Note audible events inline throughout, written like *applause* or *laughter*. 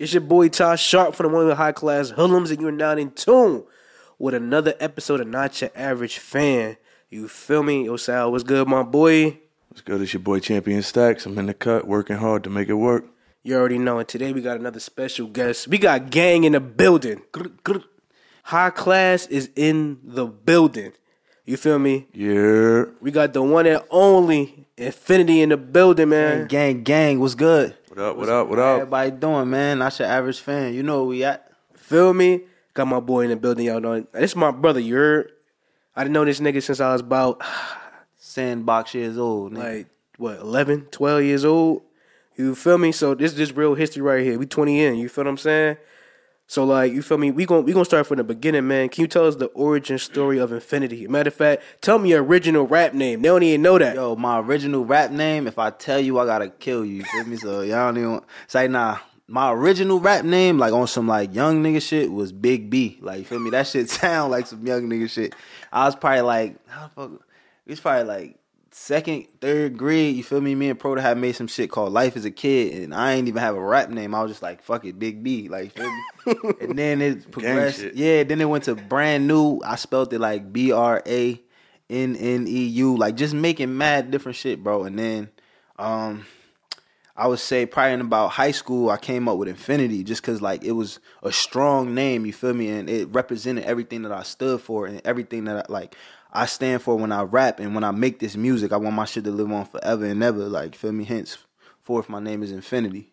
It's your boy Ty Sharp from the one with high class hoodlums, and you're now in tune with another episode of Not Your Average Fan. You feel me? Yo, Sal, what's good, my boy? What's good? It's your boy Champion Stacks. I'm in the cut, working hard to make it work. You already know. And today we got another special guest. We got gang in the building. High class is in the building. You feel me? Yeah. We got the one and only Infinity in the building, man. Gang, gang, what's good? What up? What up? What up? everybody doing, man? Not your average fan. You know where we at. Feel me? Got my boy in the building, y'all know. This is my brother, you heard? I didn't know this nigga since I was about *sighs* Sandbox years old. Nigga. like what 11 12 years old you feel me so this is real history right here we 20 in you feel what i'm saying so like you feel me we going we gonna start from the beginning man can you tell us the origin story of infinity matter of fact tell me your original rap name they don't even know that Yo, my original rap name, if I tell you, I gotta kill you. You feel me? So y'all don't even say nah. My original rap name, like on some like young nigga shit, was Big B. Like you feel me? That shit *laughs* sound like some young nigga shit. I was probably like, how the fuck? It was probably like second, third grade. You feel me? Me and Proto had made some shit called Life as a Kid, and I ain't even have a rap name. I was just like, fuck it, Big B. Like, feel me? *laughs* and then it progressed. Yeah, then it went to brand new. I spelled it like B R A N N E U, like just making mad different shit, bro. And then, um, I would say probably in about high school, I came up with Infinity just because like it was a strong name, you feel me, and it represented everything that I stood for and everything that I, like I stand for when I rap and when I make this music. I want my shit to live on forever and ever, like feel me. Henceforth, my name is Infinity.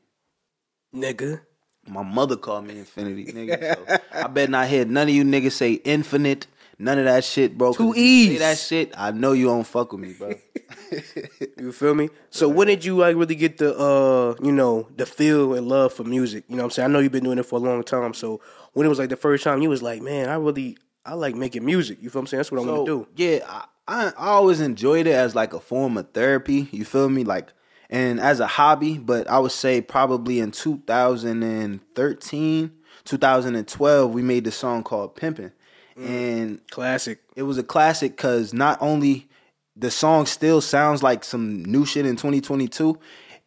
nigga My mother called me Infinity, nigga. So I bet not hear none of you niggas say infinite. None of that shit, bro. Two you say E's. that shit, I know you don't fuck with me, bro. *laughs* you feel me so when did you like really get the uh you know the feel and love for music you know what i'm saying i know you've been doing it for a long time so when it was like the first time you was like man i really i like making music you feel what i'm saying that's what I'm gonna do Yeah, I, I I always enjoyed it as like a form of therapy. You feel me? Like, and as a hobby. But I would say probably in 2013, 2012, we made the song called "Pimpin'," mm, and classic it was a classic because not only the song still sounds like some new shit in 2022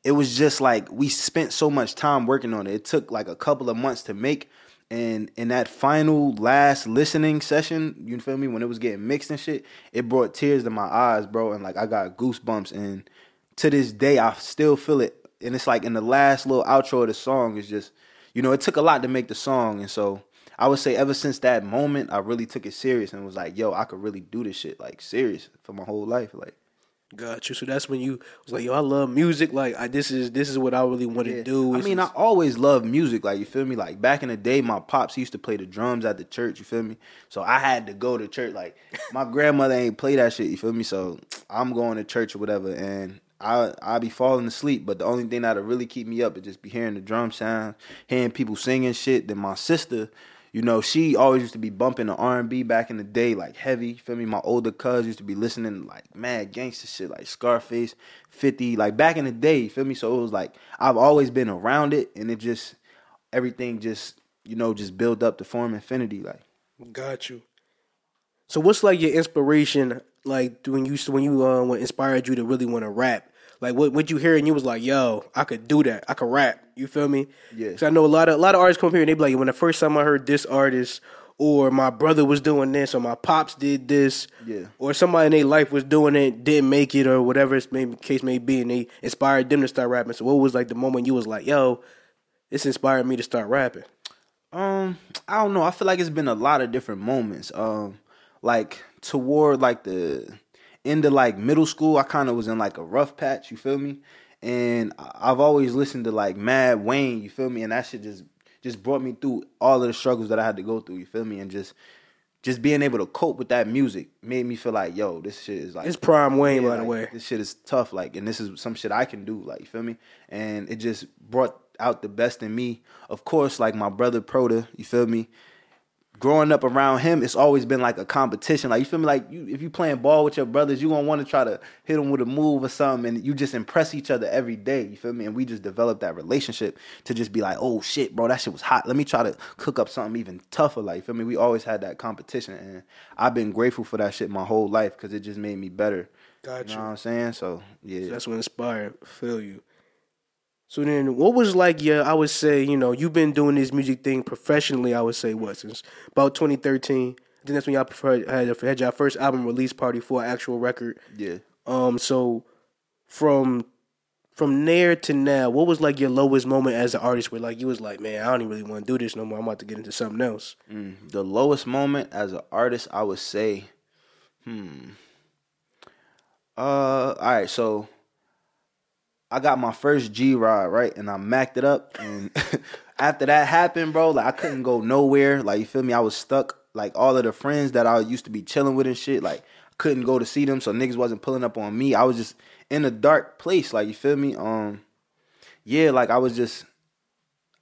it was just like we spent so much time working on it it took like a couple of months to make and in that final last listening session you feel me when it was getting mixed and shit it brought tears to my eyes bro and like i got goosebumps and to this day i still feel it and it's like in the last little outro of the song is just you know it took a lot to make the song and so I would say ever since that moment, I really took it serious and was like, yo, I could really do this shit like serious for my whole life. Like, Got you. So that's when you was like, yo, I love music. Like, I, this is this is what I really want to do. I mean, I always loved music. Like, you feel me? Like back in the day, my pops used to play the drums at the church. You feel me? So I had to go to church. Like, my grandmother ain't play that shit. You feel me? So I'm going to church or whatever, and I I be falling asleep. But the only thing that'll really keep me up is just be hearing the drum sound, hearing people singing shit. Then my sister. You know, she always used to be bumping the R and B back in the day, like heavy. Feel me? My older cuz used to be listening like mad gangster shit, like Scarface, Fifty, like back in the day. Feel me? So it was like I've always been around it, and it just everything just you know just build up to form infinity. Like got you. So what's like your inspiration? Like when you when you uh, what inspired you to really want to rap? Like what what you hear and you was like, yo, I could do that. I could rap. You feel me? Yeah. So I know a lot of a lot of artists come here and they be like, when the first time I heard this artist, or my brother was doing this, or my pops did this, Yeah. or somebody in their life was doing it, didn't make it, or whatever its may, case may be, and they inspired them to start rapping. So what was like the moment you was like, yo, this inspired me to start rapping? Um, I don't know. I feel like it's been a lot of different moments. Um, like toward like the of like middle school, I kind of was in like a rough patch. You feel me? And I've always listened to like Mad Wayne. You feel me? And that shit just just brought me through all of the struggles that I had to go through. You feel me? And just just being able to cope with that music made me feel like, yo, this shit is like It's prime Wayne, by the like, way. This shit is tough, like, and this is some shit I can do, like, you feel me? And it just brought out the best in me. Of course, like my brother Proda, you feel me? Growing up around him, it's always been like a competition. Like you feel me? Like you, if you playing ball with your brothers, you gonna want to try to hit them with a move or something, and you just impress each other every day. You feel me? And we just developed that relationship to just be like, oh shit, bro, that shit was hot. Let me try to cook up something even tougher. Like you feel me? We always had that competition, and I've been grateful for that shit my whole life because it just made me better. Got You you. know what I'm saying? So yeah, That's what inspired. Feel you. So then, what was like your? I would say, you know, you've been doing this music thing professionally. I would say what since about 2013. I think that's when y'all preferred, had had your first album release party for an actual record. Yeah. Um, so from from there to now, what was like your lowest moment as an artist where like you was like, man, I don't even really want to do this no more. I'm about to get into something else. Mm, the lowest moment as an artist, I would say, hmm. Uh, all right, so I got my first G rod right, and I macked it up, and *laughs* after that happened, bro, like I couldn't go nowhere. Like you feel me? I was stuck. Like all of the friends that I used to be chilling with and shit, like couldn't go to see them, so niggas wasn't pulling up on me. I was just in a dark place. Like you feel me? Um, yeah, like I was just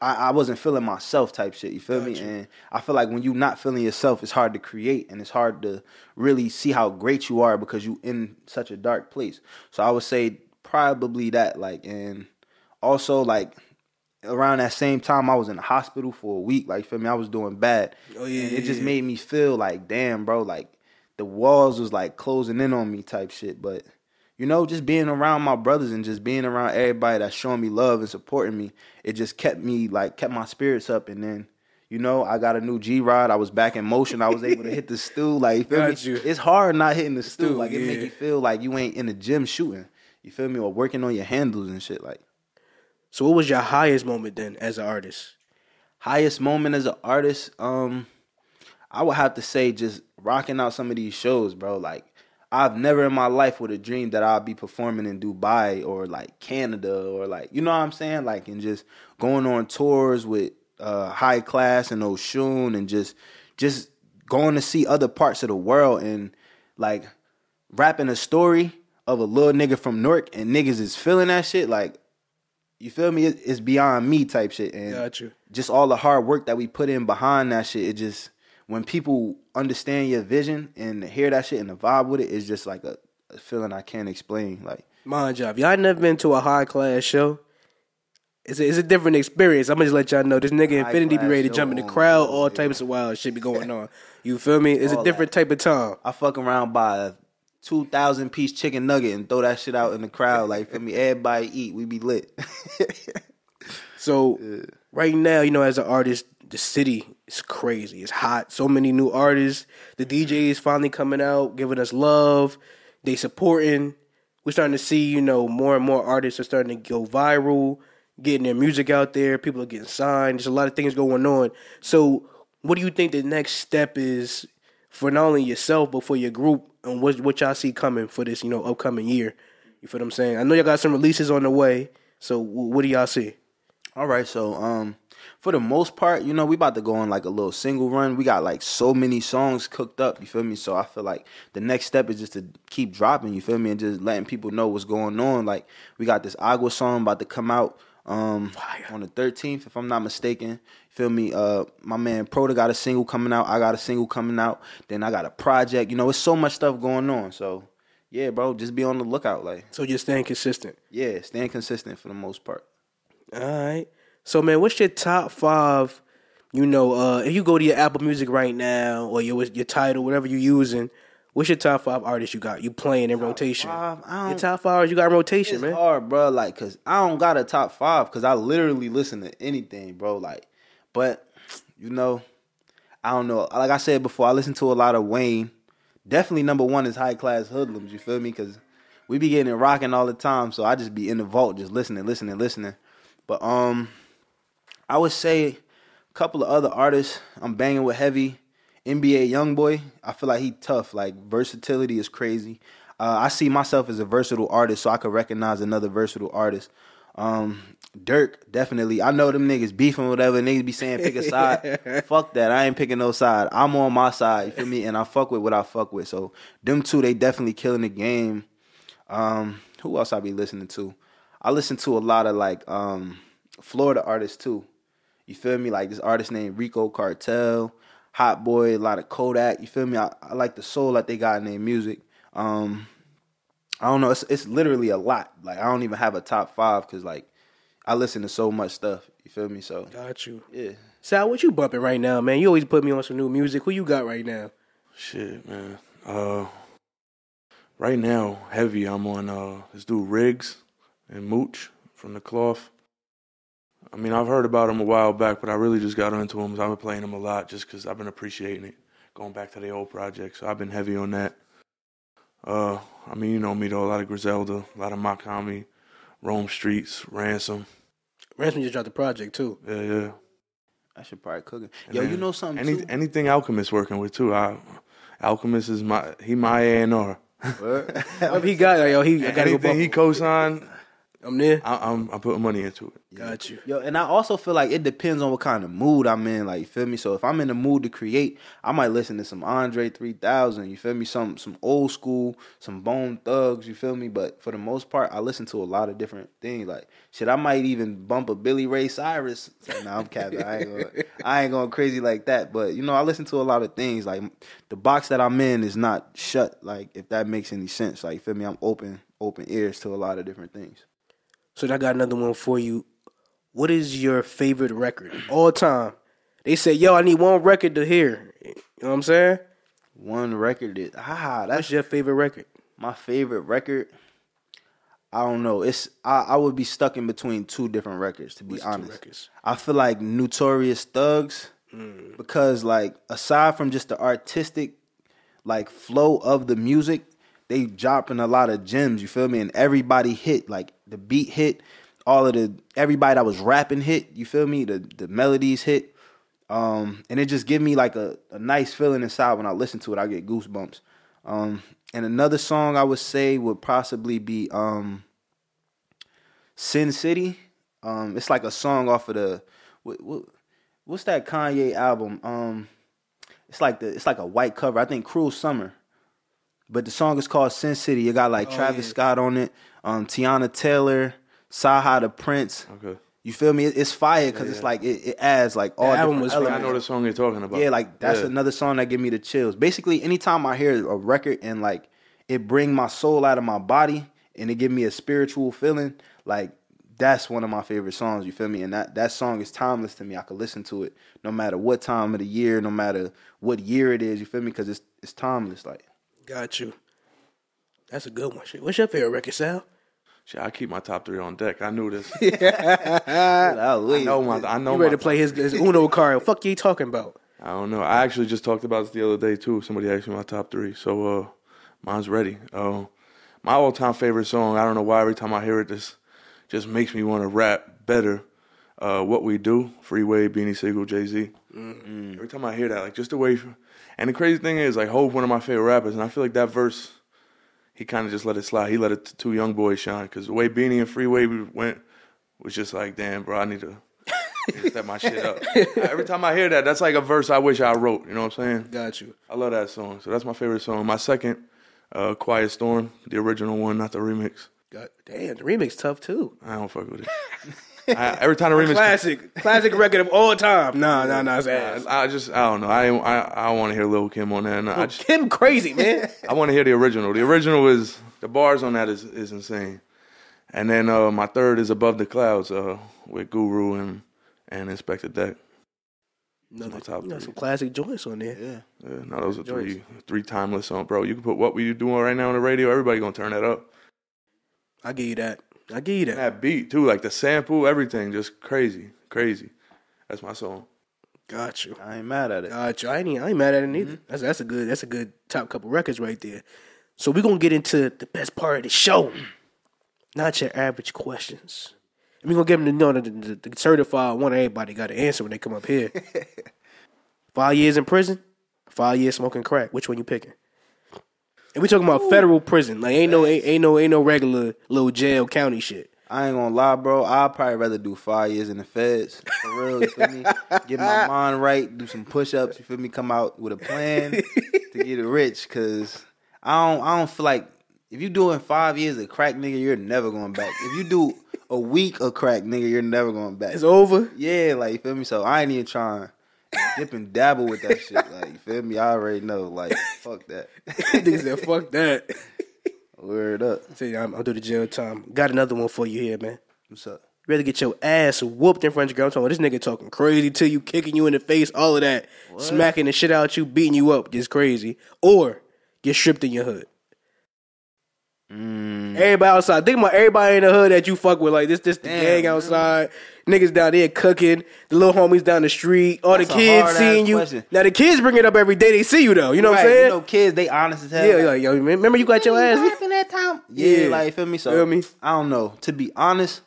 I, I wasn't feeling myself type shit. You feel me? And I feel like when you not feeling yourself, it's hard to create and it's hard to really see how great you are because you in such a dark place. So I would say probably that. Like and also like around that same time I was in the hospital for a week. Like feel me? I was doing bad. Oh, yeah, And yeah, it just yeah. made me feel like damn, bro. Like the walls was like closing in on me type shit. But you know, just being around my brothers and just being around everybody that's showing me love and supporting me, it just kept me like kept my spirits up. And then, you know, I got a new G rod. I was back in motion. I was able to hit the stool. Like, feel *laughs* me? you. It's hard not hitting the stool. stool, Like, it make you feel like you ain't in the gym shooting. You feel me? Or working on your handles and shit. Like, So what was your highest moment then as an artist? highest moment as an artist, um, I would have to say just rocking out some of these shows, bro. Like I've never in my life would have dreamed that I'd be performing in Dubai or like Canada or like you know what I'm saying, like and just going on tours with uh, high class and Oshun and just just going to see other parts of the world and like rapping a story of a little nigga from Newark and niggas is feeling that shit like you feel me? It's beyond me type shit, and Got you. just all the hard work that we put in behind that shit. It just when people understand your vision and hear that shit and the vibe with it, it's just like a, a feeling I can't explain. Like Mind job. Y'all never been to a high class show. It's a, it's a different experience. I'm gonna just let y'all know this nigga High Infinity be ready to jump in the crowd. All yeah. types of wild shit be going *laughs* on. You feel me? It's a All different type of time. I fuck around by a two thousand piece chicken nugget and throw that shit out in the crowd. Like for me, everybody eat, we be lit. *laughs* So right now, you know, as an artist, the city is crazy. It's hot. So many new artists. The DJs finally coming out, giving us love. They supporting. We're starting to see, you know, more and more artists are starting to go viral, getting their music out there. People are getting signed. There's a lot of things going on. So, what do you think the next step is for not only yourself but for your group and what what y'all see coming for this, you know, upcoming year? You feel what I'm saying? I know y'all got some releases on the way. So, what do y'all see? All right, so um, for the most part, you know, we about to go on like a little single run. We got like so many songs cooked up. You feel me? So I feel like the next step is just to keep dropping. You feel me? And just letting people know what's going on. Like we got this Agua song about to come out um on the 13th, if I'm not mistaken. Feel me? Uh, my man Proda got a single coming out. I got a single coming out. Then I got a project. You know, it's so much stuff going on. So yeah, bro, just be on the lookout. Like So you're staying consistent. yeah, staying consistent for the most part. All right. So man, what's your top five? You know, uh, if you go to your Apple Music right now or your your Tidal, whatever you're using, what's your top five artists you got? You playing in rotation? five? Your top five artists you got rotation, It's man. hard, bro. Like, cause I don't got a top five, cause I literally listen to anything, bro. Like, but you know, I don't know. Like I said before, I listen to a lot of Wayne. Definitely number one is High Class Hoodlums. You feel me? Cause we be getting it rocking all the time. So I just be in the vault, just listening, listening, listening. But um, I would say a couple of other artists I'm banging with heavy. NBA young boy, I feel like he tough. Like versatility is crazy. Uh, I see myself as a versatile artist, so I could recognize another versatile artist. Um, Durk, definitely. I know them niggas beefing whatever. Niggas be saying pick a side. *laughs* fuck that. I ain't picking no side. I'm on my side. You feel me? And I fuck with what I fuck with. So them two, they definitely killing the game. Um, who else I be listening to? I listen to a lot of like um Florida artists too. You feel me? Like this artist named Rico Cartel, Hotboii, a lot of Kodak. You feel me? I, I like the soul that they got in their music. Um, I don't know. It's it's literally a lot. Like I don't even have a top five because like I listen to so much stuff. You feel me? So Got you. yeah. Sal, what you bumping right now, man? You always put me on some new music. Who you got right now? Shit, man. Uh, right now, heavy. I'm on uh this dude Rigz and Mooch from the Cloth. I mean, I've heard about them a while back, but I really just got into them. I've been playing them a lot just because I've been appreciating it, going back to the old projects. So I've been heavy on that. Uh, I mean, you know me though, a lot of Griselda, a lot of Mach-Hommy, Rome Streets, Ransom. Ransom just dropped the project too. Yeah, yeah. I should probably cook it. And Yo, you know something Any, too? anything Alchemist working with too. I, Alchemist is my he my A and R. Word? *laughs* Whatever he got, yo, he I gotta go. He co-signed, I'm there. I, I'm I'm putting money into it. Got you. Yo, and I also feel like it depends on what kind of mood I'm in. Like, you feel me? So if I'm in the mood to create, I might listen to some Andre 3000. You feel me? Some some old school, some Bone Thugs. You feel me? But for the most part, I listen to a lot of different things. Like, shit, I might even bump a Billy Ray Cyrus. So, nah, I'm capping. I ain't going. I ain't going crazy like that. But you know, I listen to a lot of things. Like, the box that I'm in is not shut. Like, if that makes any sense. Like, you feel me? I'm open, open ears to a lot of different things. So I got another one for you. What is your favorite record *clears throat* all time? They say, yo, I need one record to hear. You know what I'm saying? One record is ah, that's What's your favorite record? My favorite record, I don't know. It's I, I would be stuck in between two different records to be What's honest. I feel like Notorious Thugs because like aside from just the artistic like flow of the music, they dropping a lot of gems. You feel me? And everybody hit like the beat hit, all of the everybody that was rapping hit. You feel me? The the melodies hit. Um, and it just give me like a, a nice feeling inside when I listen to it. I get goosebumps. Um, and another song I would say would possibly be um, Sin City. Um, it's like a song off of the what, what, what's that Kanye album? Um, it's like the it's like a white cover. I think Cruel Summer. But the song is called Sin City. It got like Oh, Travis yeah. Scott on it, um, Teyana Taylor, Cyhi the Prynce. Okay. You feel me? It's fire because it's like it, it adds like all album different was I know the song you're talking about. Yeah, like that's Yeah. another song that give me the chills. Basically, anytime I hear a record and like it bring my soul out of my body and it give me a spiritual feeling, like that's one of my favorite songs. You feel me? And that that song is timeless to me. I could listen to it no matter what time of the year, no matter what year it is. You feel me? Because it's it's timeless. Like Got you. That's a good one. Shit. What's your favorite record, Sal? Shit, I keep my top three on deck. I knew this. *laughs* I know my. I know You ready to play his, his Uno card? Fuck you talking about? I don't know. I actually just talked about this the other day too. Somebody asked me my top three, so uh, mine's ready. Uh, my all-time favorite song. I don't know why. Every time I hear it, this just makes me want to rap better. Uh, what we do, Freeway, Beanie Sigel, Jay Z. Every time I hear that, like just the way. And the crazy thing is, like Hove, one of my favorite rappers, and I feel like that verse, he kind of just let it slide. He let it two young boys shine because the way Beanie and Freeway went was just like, damn, bro, I need to. Step my shit up. *laughs* Every time I hear that, that's like a verse I wish I wrote. You know what I'm saying? Got you. I love that song. So that's my favorite song. My second, uh, Quiet Storm, the original one, not the remix. Got, damn, the remix tough too. I don't fuck with it. *laughs* I, every time the remix, Classic, classic record of all time. Nah, nah, nah, it's I, ass. I just I don't know. I I, I want to hear Lil Kim on that. And I just Kim crazy man. *laughs* I want to hear the original. The original is the bars on that is is insane. And then uh, my third is Above the Clouds uh, with Guru and and Inspectah Deck. Another, top you got some classic joints on there. yeah. Yeah, no, those are Joints. three three timeless songs, bro. You can put what we doing right now on the radio. Everybody gonna turn that up. I give you that. I give you that. And that beat too, like the sample, everything, just crazy, crazy. That's my song. Got you. I ain't mad at it. Got you. I ain't, I ain't mad at it neither. Mm-hmm. That's that's a good that's a good top couple records right there. So we're gonna get into the best part of the show. Not your average questions. And we're gonna give them the, you know, the, the, the certified one everybody got to answer when they come up here. *laughs* five years in prison, five years smoking crack. Which one you picking? And we talking about federal prison. Like ain't no ain't, ain't no ain't no regular little jail county shit. I ain't gonna lie, bro. I'd probably rather do five years in the feds. For real, you feel me? Get my *laughs* mind right, do some push ups, you feel me? Come out with a plan to get it rich. Cause I don't I don't feel like if you doing five years of crack nigga, you're never going back. If you do a week of crack nigga, you're never going back. It's over. Yeah, like you feel me? So I ain't even trying to dip and dabble with that shit. Like, you feel me? I already know. Like, fuck that. *laughs* Niggas said fuck that. Word up. See, I'm, I'll do the jail time. Got another one for you here, man. What's up? You rather get your ass whooped in front of your girl. I'm talking about this nigga talking crazy to you, kicking you in the face, all of that, smacking the shit out of you, beating you up, just crazy, or get stripped in your hood. Mm. Everybody outside. Think about everybody in the hood that you fuck with. Like this, this the Damn, gang man. outside. Niggas down there cooking. The little homies down the street. All That's the kids seeing you. question. Now the kids bring it up every day. They see you though. You know what I'm saying? You know, kids, they honest as hell. yeah, like yo, remember you got your ass. in that time. Yeah, Yeah. like feel me. So Feel me? I don't know. To be honest,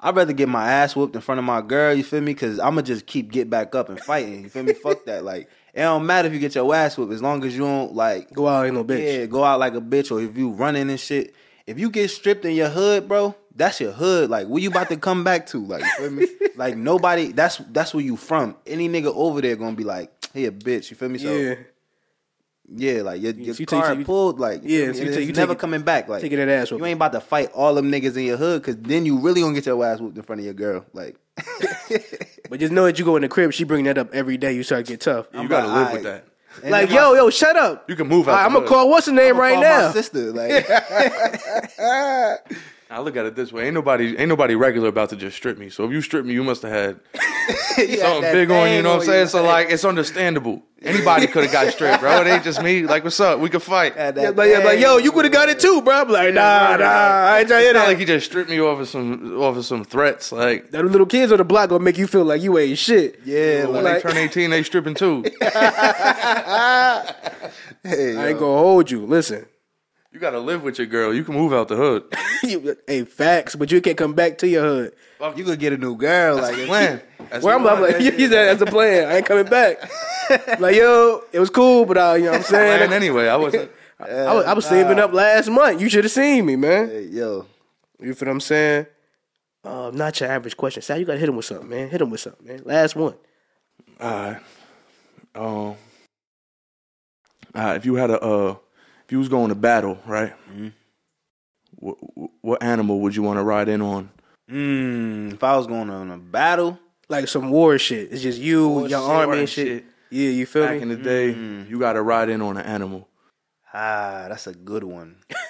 I'd rather get my ass whooped in front of my girl. You feel me? Because I'm gonna just keep get back up and fighting. You feel me? Fuck that. Like it don't matter if you get your ass whooped as long as you don't like Go out ain't no bitch. yeah go out like a bitch or if you running and shit. If you get stripped in your hood, bro, that's your hood. Like, where you about to come back to? Like, you feel me? *laughs* like nobody. That's that's where you from. Any nigga over there gonna be like, he a bitch. You feel me? So Yeah, yeah, like your, your so you car you- pulled, like Yeah, so you take- you never it- coming back. Like taking that ass you ain't about to fight all them niggas in your hood, cause then you really gonna get your ass whooped in front of your girl. Like, *laughs* but just know that you go in the crib. She bring that up every day. You start to get tough. You gotta like, live with that. And like then yo, my- yo, shut up. You can move out. I'm gonna call what's her name I'ma right call now. my sister. Like, *laughs* *laughs* I look at it this way: ain't nobody, ain't nobody regular about to just strip me. So if you strip me, you must have had *laughs* you had something big on you. You know what I'm saying? So like, it's understandable. Anybody could have got stripped, bro. It ain't just me. Like, what's up? We could fight. Had Yeah, that like, yeah, like yo, you could have got it too, bro. I'm like, nah, nah, I ain't trying to hear It's not that. like he just stripped me off of some, off of some threats. Like, That little kids on the block gonna make you feel like you ain't shit. Yeah, when like, they turn 18, they stripping too. *laughs* hey, I ain't gonna hold you. Listen, You gotta live with your girl. You can move out the hood. *laughs* *laughs* You- hey, facts, but you can't come back to your hood. you could get a new girl. Like, *laughs* if Plan. That's Where I'm, the I'm like, plan. he said that's the plan. I ain't coming back. *laughs* like, yo, it was cool, but uh, you know what I'm saying? Plan anyway. I wasn't. I was, I was saving up last month. You should have seen me, man. Hey, yo, You feel what I'm saying? Uh, not your average question. Sal, you gotta hit him with something, man. Hit him with something, man. Last one. Alright. Um. Alright. If you had a, uh, if you was going to battle, right? What, what animal would you want to ride in on? mm, if I was going on a battle, Like some war shit. It's just you, War your shit. army and shit. shit. Yeah, you feel Back me? in the day, you got to ride in on an animal. ah, that's a good one. *laughs*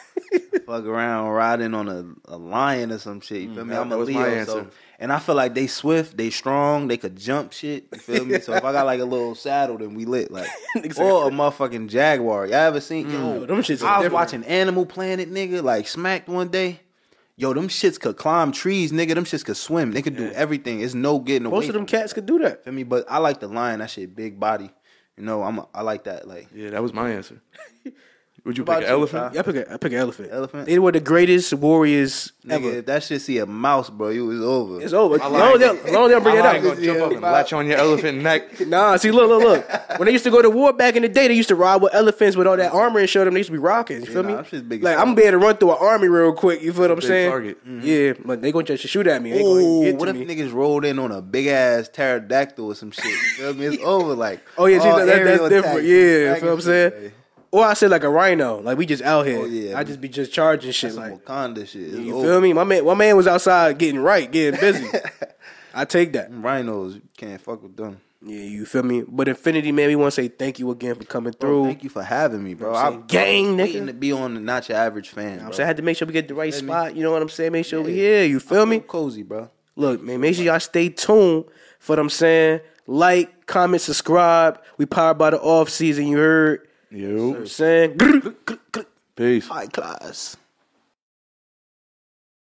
Fuck around riding on a, a lion or some shit. You mm, feel me? that- I'm a Leo, my so answer. and I feel like they swift, they strong, they could jump shit. You feel me? So if I got like a little saddle, then we lit like *laughs* or a motherfucking jaguar. Y'all ever seen? Yo, mm. them shits I was different. watching Animal Planet, nigga, like smacked one day. Yo, them shits could climb trees, nigga. Them shits could swim. They could do everything. It's no getting away. Most of them cats could do that. Feel me? But I like the lion. That shit, big body. You know, I'm. A, I like that. Like Yeah, that was my answer. *laughs* Would you pick an elephant? Yeah, I pick a, I pick an elephant. Elephant? They were the greatest warriors nigga, ever. if that shit see a mouse, bro, you was over. It's over. Long as they, lion- long they don't bring My it lion up. gonna jump up and latch on your *laughs* elephant neck. Nah, see, look, look, look. *laughs* When they used to go to war back in the day, they used to ride with elephants with all that armor and show them. They used to be rocking. You feel nah, me? them shit's big as like fuck. I'm gonna be able to run through an army real quick. You feel what I'm Big saying? target. Mm-hmm. Yeah, but they gonna just shoot at me. They gonna Ooh, get what to if me. niggas rolled in on a big ass pterodactyl or some shit? You feel me? It's *laughs* over. Like Oh yeah, see, all that, that- aerial that's different. attacks, Yeah, you feel what I'm saying? Or I said like a rhino. Like we just out here. Oh, yeah. I just be just charging shit. Like Wakanda shit. It's you over. feel me? My man, my man was outside getting right, getting busy. *laughs* I take that. Rhinos, can't fuck with them. Yeah, you feel me? But Infinity man, we want to say thank you again for coming Bro, through. thank you for having me, bro. know I'm I'm? Gang, waiting nigga. to be on the Not Your Average Fan. I'm saying I had to make sure we get the right Feel me? spot. You know what I'm saying? Make sure we here. You feel me? cozy, bro. Look, man, make sure y'all stay tuned for what I'm saying. Like, comment, subscribe. We powered by the off season. You heard? You. what I'm saying. Peace. High class.